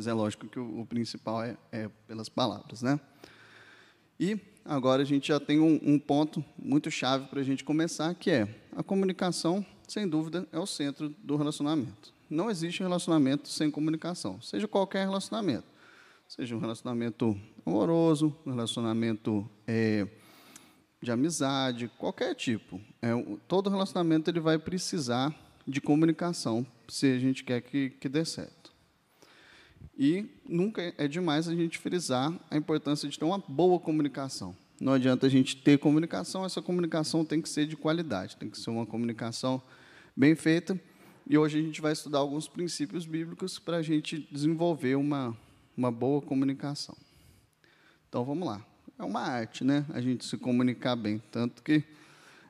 mas é lógico que o, o principal é, é, pelas palavras, né? E agora a gente já tem um, um ponto muito chave para a gente começar, que é a comunicação, sem dúvida, é o centro do relacionamento. Não existe relacionamento sem comunicação, seja qualquer relacionamento, seja um relacionamento amoroso, um relacionamento é, de amizade, qualquer tipo. É, todo relacionamento ele vai precisar de comunicação se a gente quer que, que dê certo. E nunca é demais a gente frisar a importância de ter uma boa comunicação. Não adianta a gente ter comunicação, essa comunicação tem que ser de qualidade, tem que ser uma comunicação bem feita. E hoje a gente vai estudar alguns princípios bíblicos para a gente desenvolver uma, uma boa comunicação. Então vamos lá é uma arte, né? A gente se comunicar bem. Tanto que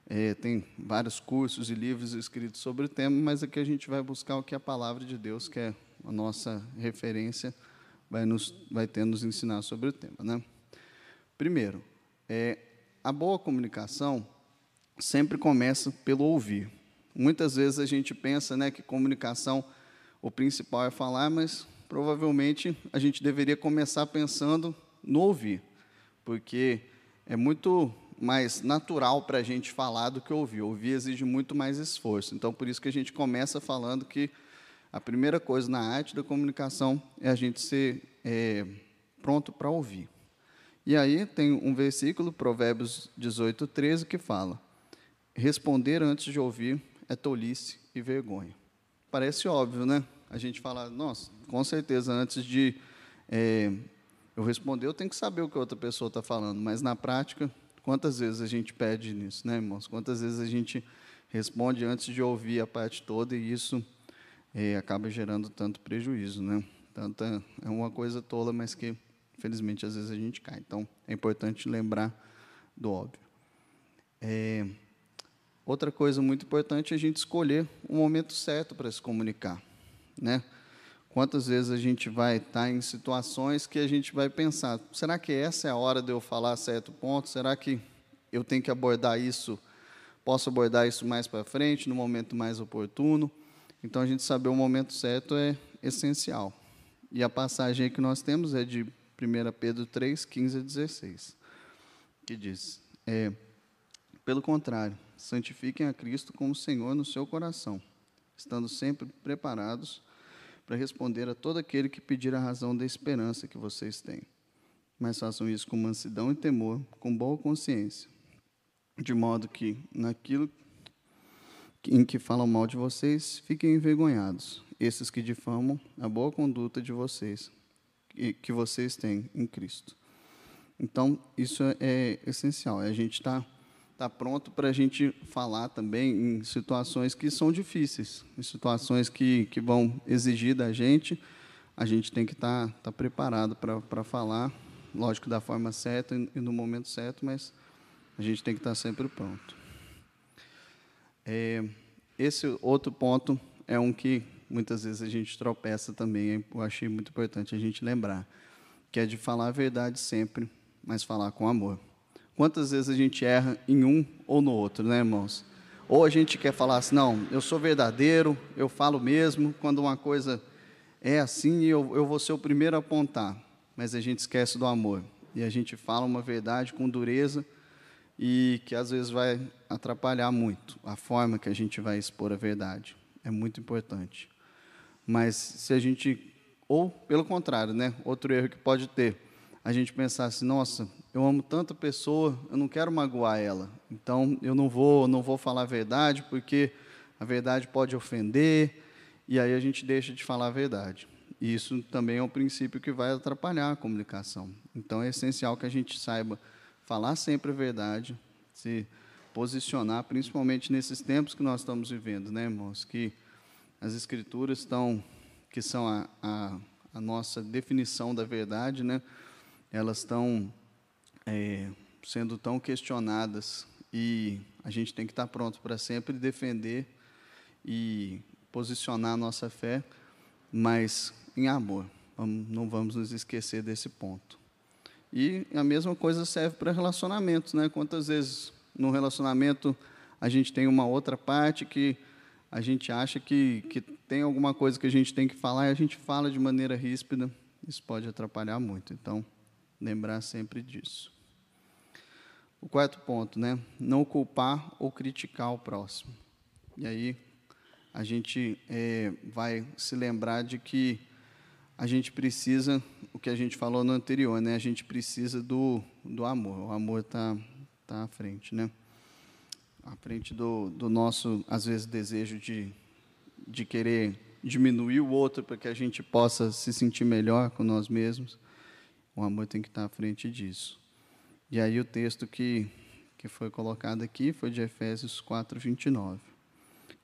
é, tem vários cursos e livros escritos sobre o tema, mas aqui a gente vai buscar o que a palavra de Deus, que é a nossa referência, vai, nos, vai ter nos ensinar sobre o tema, né? Primeiro, é, a boa comunicação sempre começa pelo ouvir. Muitas vezes a gente pensa né, que comunicação, o principal é falar, mas provavelmente a gente deveria começar pensando no ouvir porque é muito mais natural para a gente falar do que ouvir. Ouvir exige muito mais esforço. Então, por isso que a gente começa falando que a primeira coisa na arte da comunicação é a gente ser é, pronto para ouvir. E aí tem um versículo, Provérbios 18, 13, que fala: Responder antes de ouvir é tolice e vergonha. Parece óbvio, né? A gente fala, nossa, com certeza, antes de é, eu responder, eu tenho que saber o que a outra pessoa está falando, mas na prática, quantas vezes a gente pede nisso, né, irmãos? Quantas vezes a gente responde antes de ouvir a parte toda e isso é, acaba gerando tanto prejuízo, né? Tanta, é uma coisa tola, mas que, infelizmente, às vezes a gente cai. Então, é importante lembrar do óbvio. É, outra coisa muito importante é a gente escolher o momento certo para se comunicar, né? Quantas vezes a gente vai estar em situações que a gente vai pensar: será que essa é a hora de eu falar certo ponto? Será que eu tenho que abordar isso? Posso abordar isso mais para frente, no momento mais oportuno? Então, a gente saber o momento certo é essencial. E a passagem que nós temos é de 1 Pedro 3, 15 a 16, que diz: é, Pelo contrário, santifiquem a Cristo como Senhor no seu coração, estando sempre preparados para responder a todo aquele que pedir a razão da esperança que vocês têm. Mas façam isso com mansidão e temor, com boa consciência, de modo que, naquilo em que falam mal de vocês, fiquem envergonhados, esses que difamam a boa conduta de vocês, que vocês têm em Cristo. Então, isso é essencial, é a gente estar. Tá está pronto para a gente falar também em situações que são difíceis, em situações que, que vão exigir da gente, a gente tem que estar tá, tá preparado para falar, lógico, da forma certa e no momento certo, mas a gente tem que estar tá sempre pronto. É, esse outro ponto é um que muitas vezes a gente tropeça também, eu achei muito importante a gente lembrar, que é de falar a verdade sempre, mas falar com amor. Quantas vezes a gente erra em um ou no outro, né, irmãos? Ou a gente quer falar assim, não, eu sou verdadeiro, eu falo mesmo, quando uma coisa é assim, eu, eu vou ser o primeiro a apontar, mas a gente esquece do amor. E a gente fala uma verdade com dureza e que às vezes vai atrapalhar muito a forma que a gente vai expor a verdade. É muito importante. Mas se a gente, ou pelo contrário, né, outro erro que pode ter, a gente pensar assim, nossa, eu amo tanta pessoa, eu não quero magoar ela. Então eu não vou, não vou falar a verdade porque a verdade pode ofender e aí a gente deixa de falar a verdade. E isso também é um princípio que vai atrapalhar a comunicação. Então é essencial que a gente saiba falar sempre a verdade, se posicionar, principalmente nesses tempos que nós estamos vivendo, né, irmãos? Que as escrituras estão, que são a, a, a nossa definição da verdade, né? Elas estão é, sendo tão questionadas e a gente tem que estar pronto para sempre defender e posicionar a nossa fé, mas em amor. Não vamos nos esquecer desse ponto. E a mesma coisa serve para relacionamentos, né? Quantas vezes no relacionamento a gente tem uma outra parte que a gente acha que, que tem alguma coisa que a gente tem que falar e a gente fala de maneira ríspida, isso pode atrapalhar muito. Então, lembrar sempre disso. O quarto ponto, né? Não culpar ou criticar o próximo. E aí a gente é, vai se lembrar de que a gente precisa, o que a gente falou no anterior, né? A gente precisa do, do amor. O amor está tá à frente, né? À frente do, do nosso, às vezes, desejo de, de querer diminuir o outro para que a gente possa se sentir melhor com nós mesmos. O amor tem que estar à frente disso. E aí o texto que, que foi colocado aqui foi de Efésios 4, 29,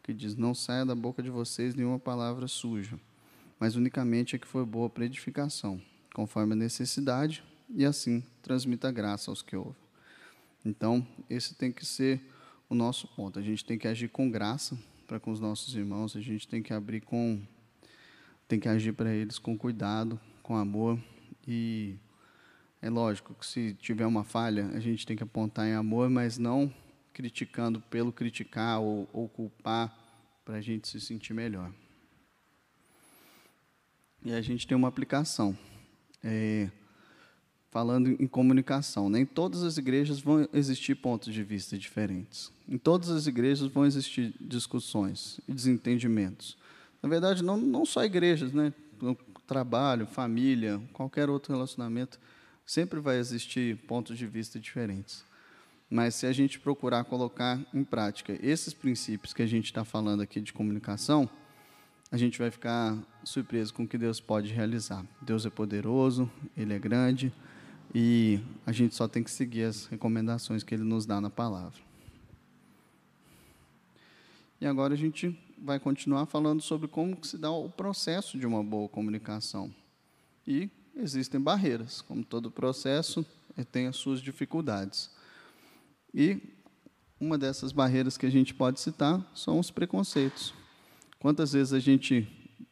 que diz, não saia da boca de vocês nenhuma palavra suja, mas unicamente a que for boa para edificação, conforme a necessidade, e assim transmita graça aos que ouvem. Então, esse tem que ser o nosso ponto. A gente tem que agir com graça para com os nossos irmãos, a gente tem que abrir com tem que agir para eles com cuidado, com amor e é lógico que se tiver uma falha, a gente tem que apontar em amor, mas não criticando pelo criticar ou, ou culpar para a gente se sentir melhor. E a gente tem uma aplicação. É, falando em comunicação, nem todas as igrejas vão existir pontos de vista diferentes. Em todas as igrejas vão existir discussões e desentendimentos. Na verdade, não, não só igrejas, né? Trabalho, família, qualquer outro relacionamento Sempre vai existir pontos de vista diferentes. Mas se a gente procurar colocar em prática esses princípios que a gente está falando aqui de comunicação, a gente vai ficar surpreso com o que Deus pode realizar. Deus é poderoso, Ele é grande e a gente só tem que seguir as recomendações que Ele nos dá na palavra. E agora a gente vai continuar falando sobre como se dá o processo de uma boa comunicação. E existem barreiras, como todo processo tem as suas dificuldades. E uma dessas barreiras que a gente pode citar são os preconceitos. Quantas vezes a gente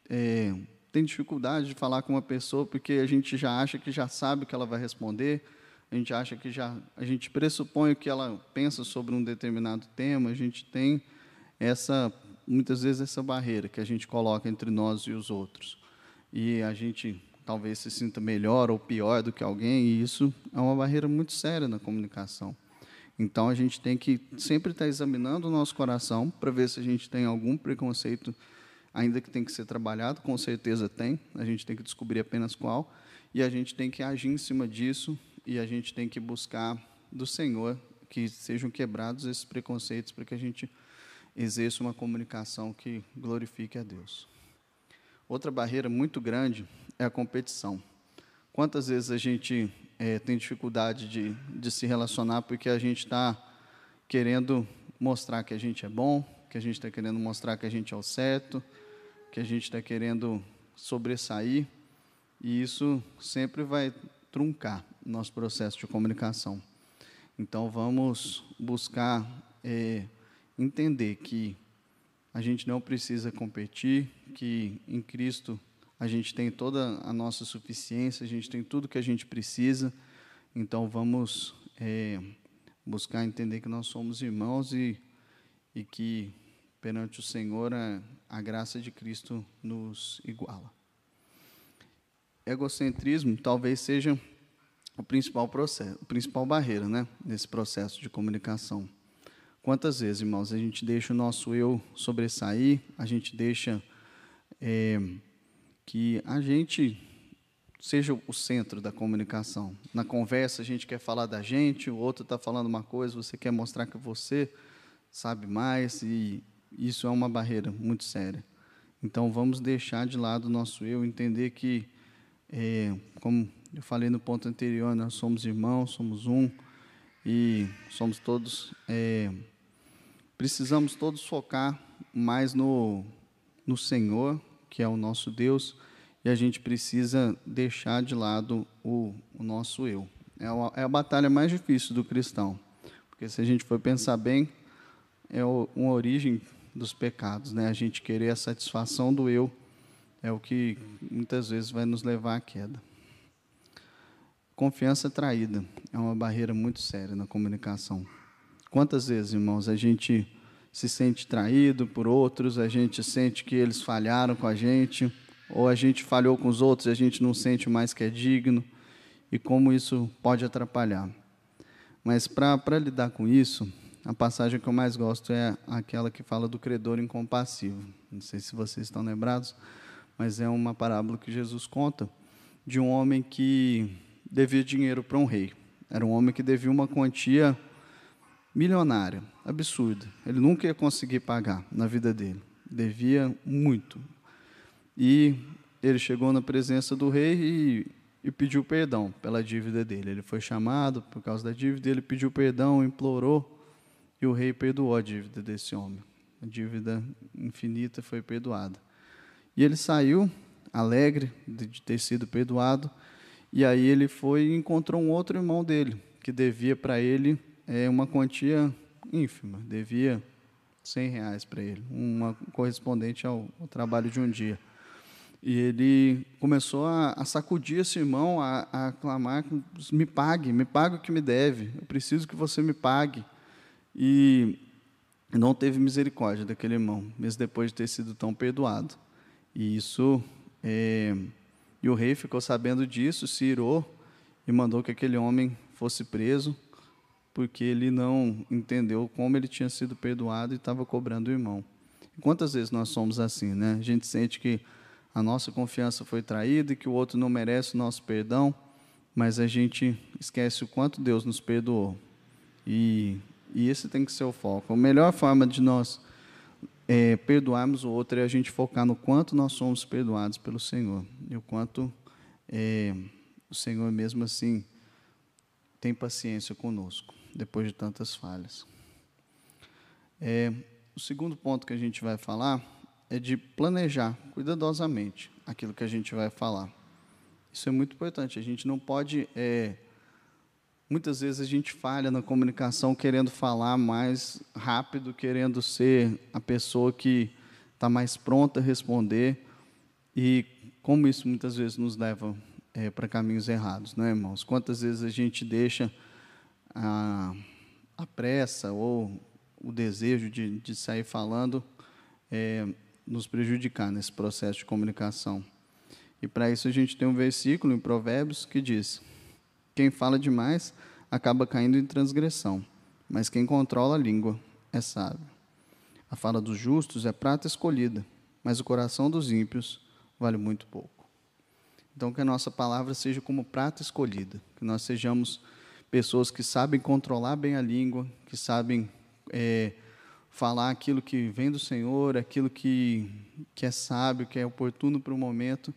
é, tem dificuldade de falar com uma pessoa porque a gente já acha que já sabe o que ela vai responder, a gente acha que já, a gente pressupõe o que ela pensa sobre um determinado tema, a gente tem essa, muitas vezes essa barreira que a gente coloca entre nós e os outros. E a gente talvez se sinta melhor ou pior do que alguém, e isso é uma barreira muito séria na comunicação. Então a gente tem que sempre estar examinando o nosso coração para ver se a gente tem algum preconceito, ainda que tem que ser trabalhado, com certeza tem, a gente tem que descobrir apenas qual, e a gente tem que agir em cima disso, e a gente tem que buscar do Senhor que sejam quebrados esses preconceitos para que a gente exerça uma comunicação que glorifique a Deus. Outra barreira muito grande é a competição. Quantas vezes a gente é, tem dificuldade de, de se relacionar porque a gente está querendo mostrar que a gente é bom, que a gente está querendo mostrar que a gente é o certo, que a gente está querendo sobressair, e isso sempre vai truncar nosso processo de comunicação. Então, vamos buscar é, entender que a gente não precisa competir, que em Cristo a gente tem toda a nossa suficiência, a gente tem tudo que a gente precisa. Então vamos é, buscar entender que nós somos irmãos e, e que perante o Senhor a, a graça de Cristo nos iguala. Egocentrismo talvez seja o principal processo, a principal barreira, né, nesse processo de comunicação. Quantas vezes, irmãos, a gente deixa o nosso eu sobressair, a gente deixa é, que a gente seja o centro da comunicação. Na conversa, a gente quer falar da gente, o outro está falando uma coisa, você quer mostrar que você sabe mais, e isso é uma barreira muito séria. Então, vamos deixar de lado o nosso eu, entender que, é, como eu falei no ponto anterior, nós somos irmãos, somos um, e somos todos. É, precisamos todos focar mais no, no Senhor, que é o nosso Deus, e a gente precisa deixar de lado o, o nosso eu. É a, é a batalha mais difícil do cristão, porque se a gente for pensar bem, é o, uma origem dos pecados, né? A gente querer a satisfação do eu é o que muitas vezes vai nos levar à queda. Confiança traída é uma barreira muito séria na comunicação. Quantas vezes, irmãos, a gente se sente traído por outros, a gente sente que eles falharam com a gente, ou a gente falhou com os outros e a gente não sente mais que é digno, e como isso pode atrapalhar. Mas para lidar com isso, a passagem que eu mais gosto é aquela que fala do credor incompassivo. Não sei se vocês estão lembrados, mas é uma parábola que Jesus conta de um homem que devia dinheiro para um rei. Era um homem que devia uma quantia milionária, absurda. Ele nunca ia conseguir pagar na vida dele. Devia muito. E ele chegou na presença do rei e, e, pediu perdão pela dívida dele. Ele foi chamado por causa da dívida, ele pediu perdão, implorou, e o rei perdoou a dívida desse homem. A dívida infinita foi perdoada. E ele saiu alegre de ter sido perdoado, e aí ele foi e encontrou um outro irmão dele, que devia para ele é uma quantia ínfima, devia 100 reais para ele, uma correspondente ao, ao, trabalho de um dia. E ele começou a, a sacudir esse irmão, a, a clamar: me pague, me pague o que me deve, eu preciso que você me pague. E não teve misericórdia daquele irmão, mesmo depois de ter sido tão perdoado. E isso, é, e o rei ficou sabendo disso, se irou e mandou que aquele homem fosse preso porque ele não entendeu como ele tinha sido perdoado e estava cobrando o irmão. Quantas vezes nós somos assim, né? A gente sente que a nossa confiança foi traída e que o outro não merece o nosso perdão, mas a gente esquece o quanto Deus nos perdoou. E, e esse tem que ser o foco. A melhor forma de nós é, perdoarmos o outro é a gente focar no quanto nós somos perdoados pelo Senhor e o quanto é, o Senhor mesmo assim tem paciência conosco depois de tantas falhas. É, o segundo ponto que a gente vai falar é de planejar cuidadosamente aquilo que a gente vai falar. Isso é muito importante. A gente não pode. É, muitas vezes a gente falha na comunicação querendo falar mais rápido, querendo ser a pessoa que está mais pronta a responder. E como isso muitas vezes nos leva é, para caminhos errados, não é, irmãos? Quantas vezes a gente deixa a, a pressa ou o desejo de, de sair falando é, nos prejudicar nesse processo de comunicação. E para isso a gente tem um versículo em Provérbios que diz: Quem fala demais acaba caindo em transgressão, mas quem controla a língua é sábio. A fala dos justos é prata escolhida, mas o coração dos ímpios vale muito pouco. Então, que a nossa palavra seja como prata escolhida, que nós sejamos pessoas que sabem controlar bem a língua, que sabem é, falar aquilo que vem do Senhor, aquilo que, que é sábio, que é oportuno para o momento,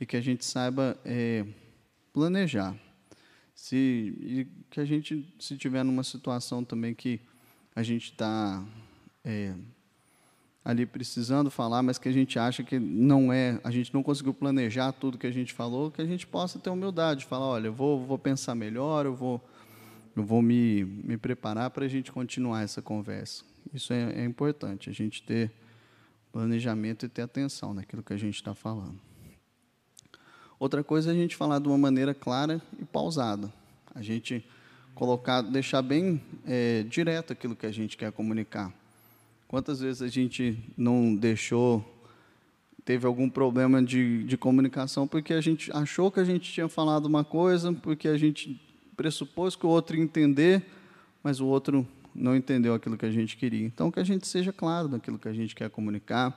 e que a gente saiba é, planejar. Se, e que a gente, se tiver numa situação também que a gente está é, ali precisando falar, mas que a gente acha que não é, a gente não conseguiu planejar tudo que a gente falou, que a gente possa ter humildade, falar, olha, eu vou, vou pensar melhor, eu vou eu vou me, me preparar para a gente continuar essa conversa. Isso é, é, importante, a gente ter planejamento e ter atenção naquilo que a gente está falando. Outra coisa é a gente falar de uma maneira clara e pausada. A gente colocar, deixar bem é, direto aquilo que a gente quer comunicar. Quantas vezes a gente não deixou, teve algum problema de, de comunicação porque a gente achou que a gente tinha falado uma coisa, porque a gente pressupôs que o outro ia entender, mas o outro não entendeu aquilo que a gente queria. Então, que a gente seja claro naquilo que a gente quer comunicar,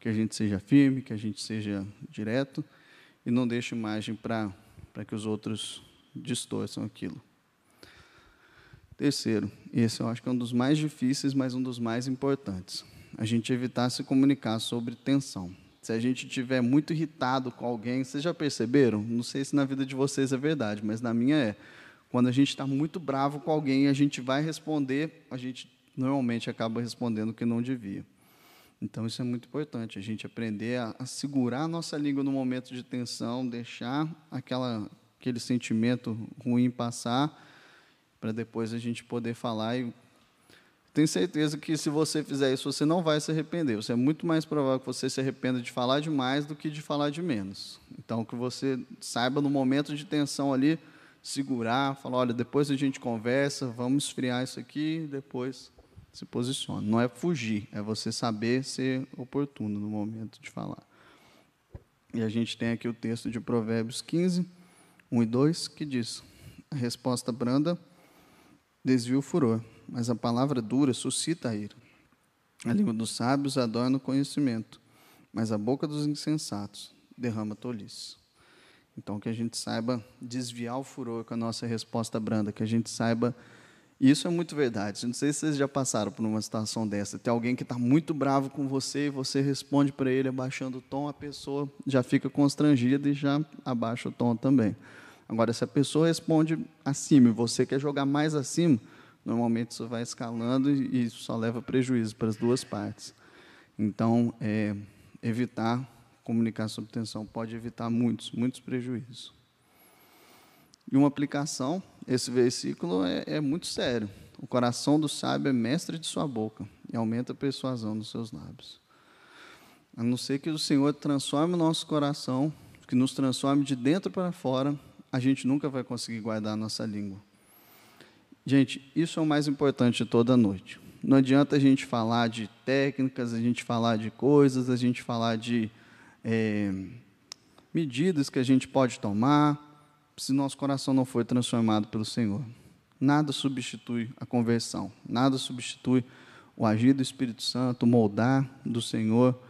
que a gente seja firme, que a gente seja direto e não deixe margem para que os outros distorçam aquilo. Terceiro, esse eu acho que é um dos mais difíceis, mas um dos mais importantes. A gente evitar se comunicar sobre tensão. Se a gente estiver muito irritado com alguém, vocês já perceberam? Não sei se na vida de vocês é verdade, mas na minha é. Quando a gente está muito bravo com alguém, a gente vai responder, a gente normalmente acaba respondendo o que não devia. Então, isso é muito importante, a gente aprender a, segurar a nossa língua no momento de tensão, deixar aquela, aquele sentimento ruim passar, para depois a gente poder falar. E tenho certeza que, se você fizer isso, você não vai se arrepender. Você é muito mais provável que você se arrependa de falar demais do que de falar de menos. Então, que você saiba, no momento de tensão ali, segurar, falar, olha, depois a gente conversa, vamos esfriar isso aqui, depois Se posicione. Não é fugir, é você saber ser oportuno no momento de falar. E a gente tem aqui o texto de Provérbios 15, 1 e 2, que diz: A resposta branda desvia o furor, mas a palavra dura suscita a ira. A língua dos sábios adorna o conhecimento, mas a boca dos insensatos derrama tolice. Então, que a gente saiba desviar o furor com a nossa resposta branda, que a gente saiba. Isso é muito verdade. Não sei se vocês já passaram por uma situação dessa. Tem alguém que está muito bravo com você e você responde para ele abaixando o tom, a pessoa já fica constrangida e já abaixa o tom também. Agora, se a pessoa responde acima e você quer jogar mais acima, normalmente isso vai escalando e isso só leva prejuízo para as duas partes. Então, é, evitar comunicar sob tensão pode evitar muitos, muitos prejuízos. E uma aplicação, esse versículo é, é muito sério. O coração do sábio é mestre de sua boca e aumenta a persuasão dos seus lábios. A não ser que o Senhor transforme o nosso coração, que nos transforme de dentro para fora, a gente nunca vai conseguir guardar a nossa língua. Gente, isso é o mais importante de toda noite. Não adianta a gente falar de técnicas, a gente falar de coisas, a gente falar de é, medidas que a gente pode tomar, se nosso coração não foi transformado pelo Senhor. Nada substitui a conversão, nada substitui o agir do Espírito Santo, o moldar do Senhor.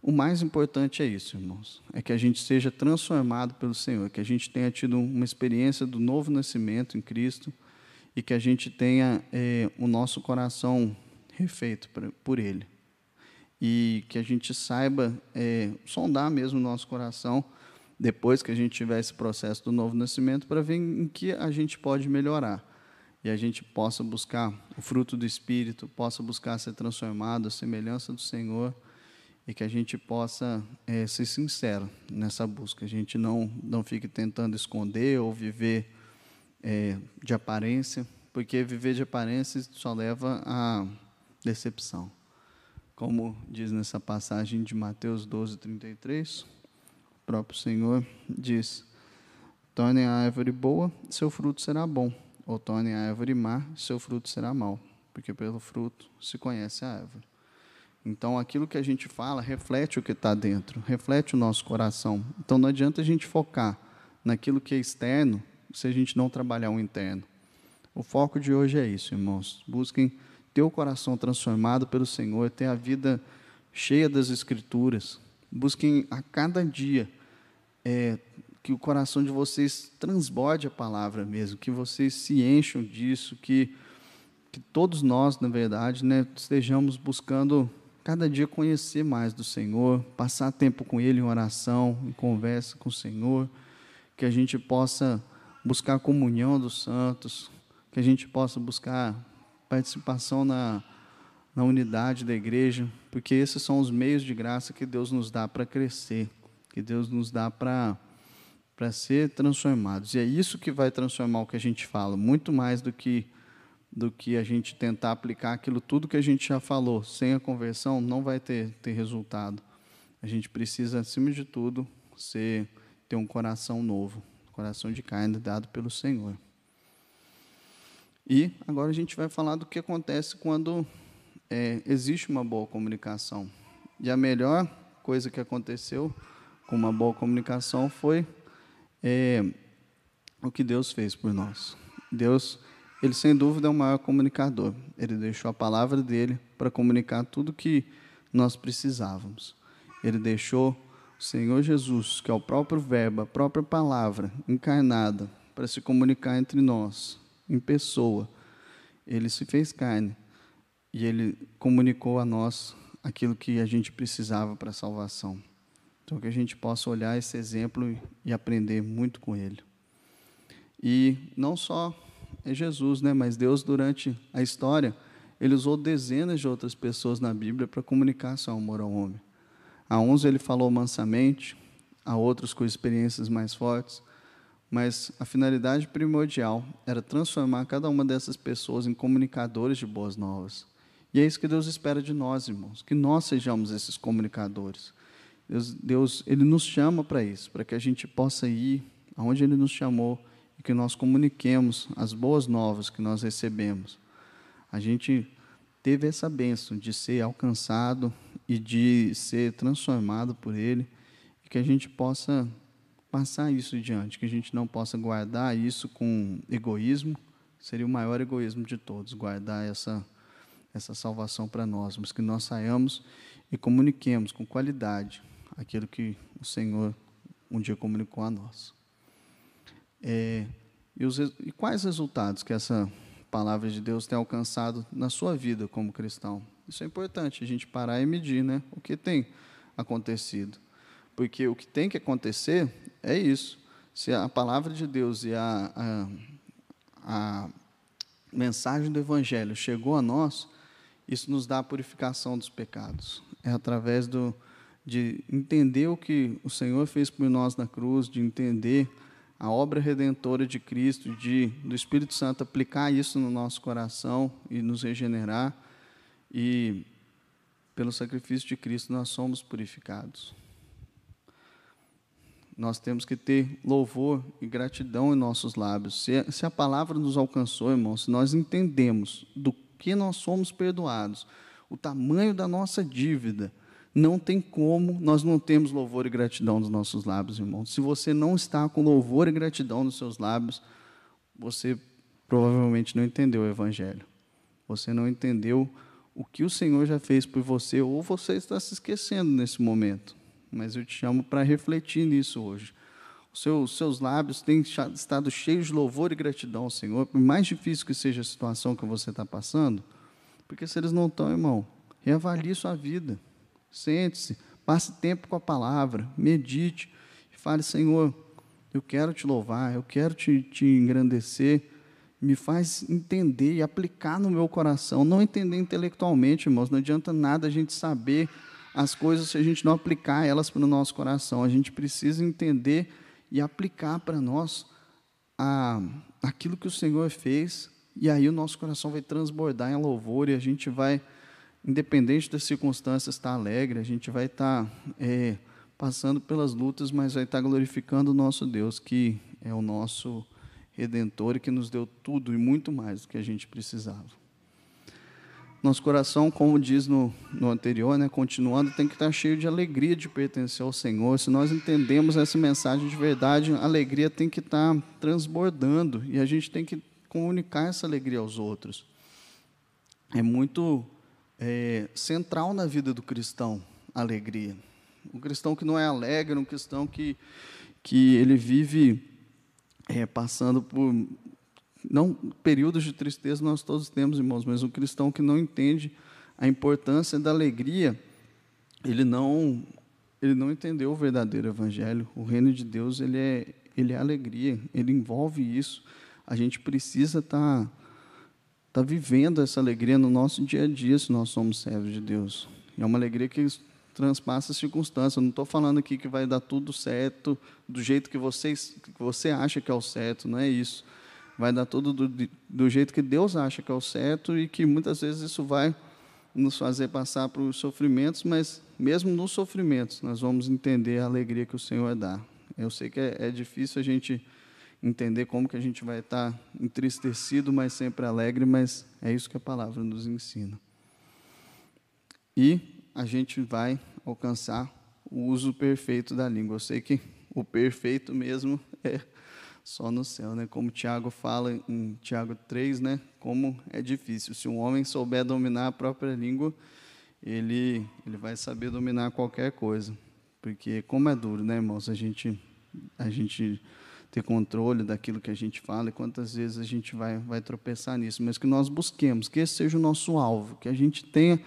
O mais importante é isso, irmãos, é que a gente seja transformado pelo Senhor, que a gente tenha tido uma experiência do novo nascimento em Cristo e que a gente tenha é, o nosso coração refeito por Ele e que a gente saiba é, sondar mesmo o nosso coração depois que a gente tiver esse processo do novo nascimento para ver em que a gente pode melhorar e a gente possa buscar o fruto do Espírito, possa buscar ser transformado, a semelhança do Senhor e que a gente possa é, ser sincero nessa busca. A gente não não fique tentando esconder ou viver é, de aparência, porque viver de aparência só leva a decepção. Como diz nessa passagem de Mateus 12, 33, o próprio Senhor diz: Tornem a árvore boa, seu fruto será bom, ou tornem a árvore má, seu fruto será mau, porque pelo fruto se conhece a árvore. Então, aquilo que a gente fala reflete o que está dentro, reflete o nosso coração. Então, não adianta a gente focar naquilo que é externo se a gente não trabalhar o interno. O foco de hoje é isso, irmãos. Busquem ter o coração transformado pelo Senhor, ter a vida cheia das Escrituras. Busquem a cada dia é, que o coração de vocês transborde a palavra mesmo, que vocês se encham disso, que, que todos nós, na verdade, né, estejamos buscando cada dia conhecer mais do Senhor, passar tempo com Ele em oração, em conversa com o Senhor, que a gente possa buscar a comunhão dos santos, que a gente possa buscar participação na, na unidade da igreja, porque esses são os meios de graça que Deus nos dá para crescer, que Deus nos dá para para ser transformados. E é isso que vai transformar o que a gente fala, muito mais do que do que a gente tentar aplicar aquilo tudo que a gente já falou. Sem a conversão não vai ter, ter resultado. A gente precisa, acima de tudo, ser, ter um coração novo, coração de carne dado pelo Senhor. E agora a gente vai falar do que acontece quando é, existe uma boa comunicação. E a melhor coisa que aconteceu com uma boa comunicação foi é, o que Deus fez por nós. Deus, ele sem dúvida é o maior comunicador. Ele deixou a palavra dele para comunicar tudo que nós precisávamos. Ele deixou o Senhor Jesus, que é o próprio Verbo, a própria palavra encarnada, para se comunicar entre nós, em pessoa. Ele se fez carne e ele comunicou a nós aquilo que a gente precisava para a salvação. Então, que a gente possa olhar esse exemplo e aprender muito com ele. E não só é Jesus, né, mas Deus, durante a história, ele usou dezenas de outras pessoas na Bíblia para comunicar seu amor ao homem. A uns ele falou mansamente, a outros com experiências mais fortes, mas a finalidade primordial era transformar cada uma dessas pessoas em comunicadores de boas novas. E é isso que Deus espera de nós, irmãos, que nós sejamos esses comunicadores. Deus, Deus ele nos chama para isso, para que a gente possa ir aonde Ele nos chamou e que nós comuniquemos as boas novas que nós recebemos. A gente teve essa bênção de ser alcançado e de ser transformado por Ele, e que a gente possa passar isso diante, que a gente não possa guardar isso com egoísmo, seria o maior egoísmo de todos, guardar essa, essa salvação para nós, mas que nós saiamos e comuniquemos com qualidade aquilo que o Senhor um dia comunicou a nós. É, e, os, e quais resultados que essa palavra de Deus tem alcançado na sua vida como cristão? Isso é importante, a gente parar e medir né, o que tem acontecido. Porque o que tem que acontecer é isso. Se a palavra de Deus e a, a, a mensagem do Evangelho chegou a nós, isso nos dá a purificação dos pecados. É através do, de entender o que o Senhor fez por nós na cruz, de entender a obra redentora de Cristo, de do Espírito Santo aplicar isso no nosso coração e nos regenerar. E pelo sacrifício de Cristo nós somos purificados. Nós temos que ter louvor e gratidão em nossos lábios. Se, se a palavra nos alcançou, irmãos, se nós entendemos do que nós somos perdoados, o tamanho da nossa dívida, não tem como nós não temos louvor e gratidão nos nossos lábios, irmãos. Se você não está com louvor e gratidão nos seus lábios, você provavelmente não entendeu o Evangelho. Você não entendeu o que o Senhor já fez por você, ou você está se esquecendo nesse momento mas eu te chamo para refletir nisso hoje. Os seus, seus lábios têm estado cheios de louvor e gratidão ao Senhor, por mais difícil que seja a situação que você está passando, porque se eles não estão, irmão, reavalie sua vida, sente-se, passe tempo com a palavra, medite, e fale, Senhor, eu quero te louvar, eu quero te, te engrandecer, me faz entender e aplicar no meu coração, não entender intelectualmente, irmãos, não adianta nada a gente saber as coisas se a gente não aplicar elas para o nosso coração. A gente precisa entender e aplicar para nós a, aquilo que o Senhor fez, e aí o nosso coração vai transbordar em louvor e a gente vai, independente das circunstâncias, estar alegre, a gente vai estar é, passando pelas lutas, mas vai estar glorificando o nosso Deus, que é o nosso Redentor e que nos deu tudo e muito mais do que a gente precisava. Nosso coração, como diz no, no anterior, né, continuando, tem que estar cheio de alegria de pertencer ao Senhor. Se nós entendemos essa mensagem de verdade, a alegria tem que estar transbordando e a gente tem que comunicar essa alegria aos outros. É muito é, central na vida do cristão a alegria. Um cristão que não é alegre, um cristão que, que ele vive é, passando por não períodos de tristeza nós todos temos, irmãos, mas um cristão que não entende a importância da alegria, ele não ele não entendeu o verdadeiro evangelho. O reino de Deus, ele é ele é alegria, ele envolve isso. A gente precisa estar tá, tá vivendo essa alegria no nosso dia a dia se nós somos servos de Deus. É uma alegria que transpassa as circunstâncias. Eu não estou falando aqui que vai dar tudo certo do jeito que, vocês, que você acha que é o certo, não é isso vai dar tudo do, do jeito que Deus acha que é o certo e que muitas vezes isso vai nos fazer passar por sofrimentos, mas mesmo nos sofrimentos nós vamos entender a alegria que o Senhor dá. Eu sei que é, é difícil a gente entender como que a gente vai estar entristecido, mas sempre alegre, mas é isso que a palavra nos ensina. E a gente vai alcançar o uso perfeito da língua. Eu sei que o perfeito mesmo é só no céu, né? Como Tiago fala em Tiago 3, né? Como é difícil. Se um homem souber dominar a própria língua, ele ele vai saber dominar qualquer coisa. Porque como é duro, né, irmãos? A gente a gente ter controle daquilo que a gente fala e quantas vezes a gente vai vai tropeçar nisso, mas que nós busquemos que esse seja o nosso alvo, que a gente tenha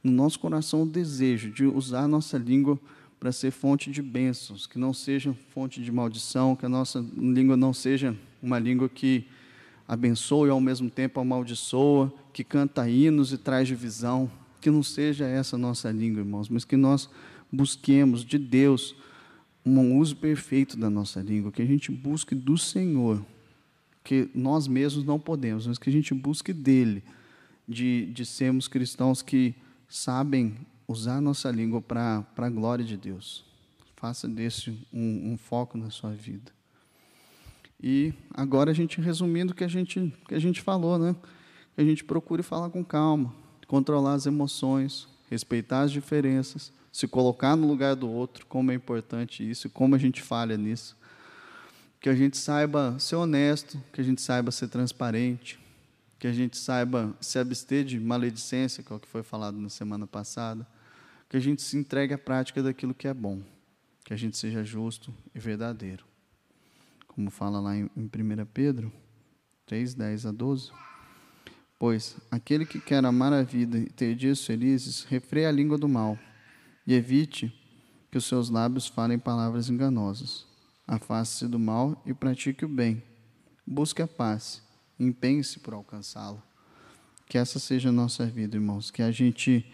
no nosso coração o desejo de usar a nossa língua para ser fonte de bênçãos, que não seja fonte de maldição, que a nossa língua não seja uma língua que abençoe e ao mesmo tempo amaldiçoa, que canta hinos e traz divisão, que não seja essa a nossa língua, irmãos, mas que nós busquemos de Deus um uso perfeito da nossa língua, que a gente busque do Senhor, que nós mesmos não podemos, mas que a gente busque dele, de, de sermos cristãos que sabem usar a nossa língua para a glória de Deus. Faça desse um, um, foco na sua vida. E agora a gente resumindo o que a gente, que a gente falou, né? Que a gente procure falar com calma, controlar as emoções, respeitar as diferenças, se colocar no lugar do outro, como é importante isso, como a gente falha nisso. Que a gente saiba ser honesto, que a gente saiba ser transparente, que a gente saiba se abster de maledicência, que é o que foi falado na semana passada, que a gente se entregue à prática daquilo que é bom, que a gente seja justo e verdadeiro. Como fala lá em, em 1 Pedro 3, 10 a 12. Pois aquele que quer amar a vida e ter dias felizes, refreia a língua do mal e evite que os seus lábios falem palavras enganosas. Afaste-se do mal e pratique o bem. Busque a paz empenhe-se por alcançá-lo. Que essa seja a nossa vida, irmãos. Que a gente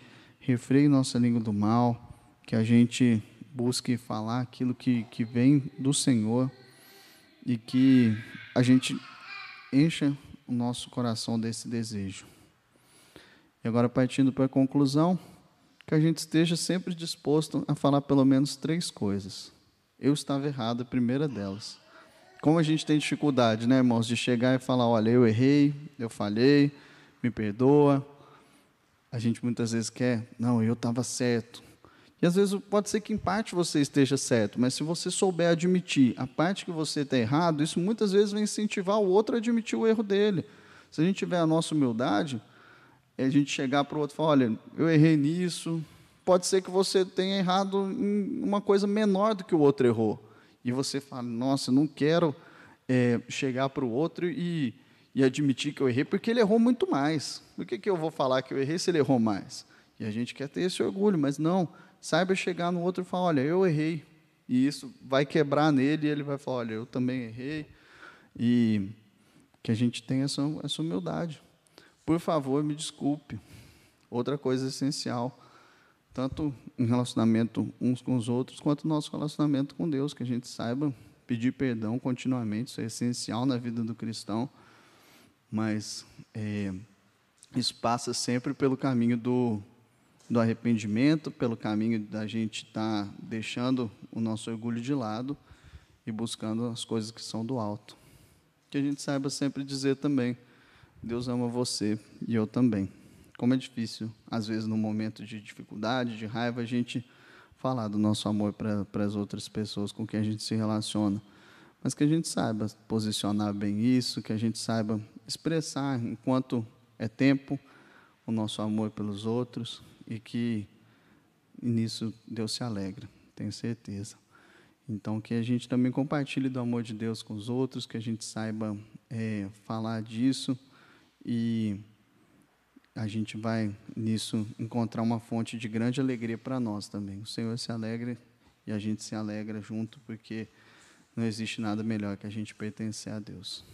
refreie nossa língua do mal, que a gente busque falar aquilo que, que vem do Senhor e que a gente encha o nosso coração desse desejo. E agora, partindo para a conclusão, que a gente esteja sempre disposto a falar pelo menos três coisas. Eu estava errado, a primeira delas. Como a gente tem dificuldade, né, irmãos, de chegar e falar: olha, eu errei, eu falhei, me perdoa. A gente muitas vezes quer, não, eu estava certo. E às vezes pode ser que em parte você esteja certo, mas se você souber admitir a parte que você está errado, isso muitas vezes vai incentivar o outro a admitir o erro dele. Se a gente tiver a nossa humildade, é a gente chegar para o outro e falar: olha, eu errei nisso. Pode ser que você tenha errado em uma coisa menor do que o outro errou e você fala, nossa, não quero é, chegar para o outro e, e admitir que eu errei, porque ele errou muito mais. Por que, que eu vou falar que eu errei se ele errou mais? E a gente quer ter esse orgulho, mas não. Saiba chegar no outro e falar, olha, eu errei. E isso vai quebrar nele e ele vai falar, olha, eu também errei. E que a gente tenha essa, essa humildade. Por favor, me desculpe. Outra coisa essencial tanto em relacionamento uns com os outros, quanto no nosso relacionamento com Deus, que a gente saiba pedir perdão continuamente, isso é essencial na vida do cristão, mas é, isso passa sempre pelo caminho do, do arrependimento, pelo caminho da gente estar tá deixando o nosso orgulho de lado e buscando as coisas que são do alto. Que a gente saiba sempre dizer também: Deus ama você e eu também como é difícil, às vezes, no momento de dificuldade, de raiva, a gente falar do nosso amor para as outras pessoas com quem a gente se relaciona. Mas que a gente saiba posicionar bem isso, que a gente saiba expressar, enquanto é tempo, o nosso amor pelos outros e que nisso Deus se alegra, tenho certeza. Então, que a gente também compartilhe do amor de Deus com os outros, que a gente saiba é, falar disso e a gente vai nisso encontrar uma fonte de grande alegria para nós também. O Senhor se alegra e a gente se alegra junto, porque não existe nada melhor que a gente pertencer a Deus.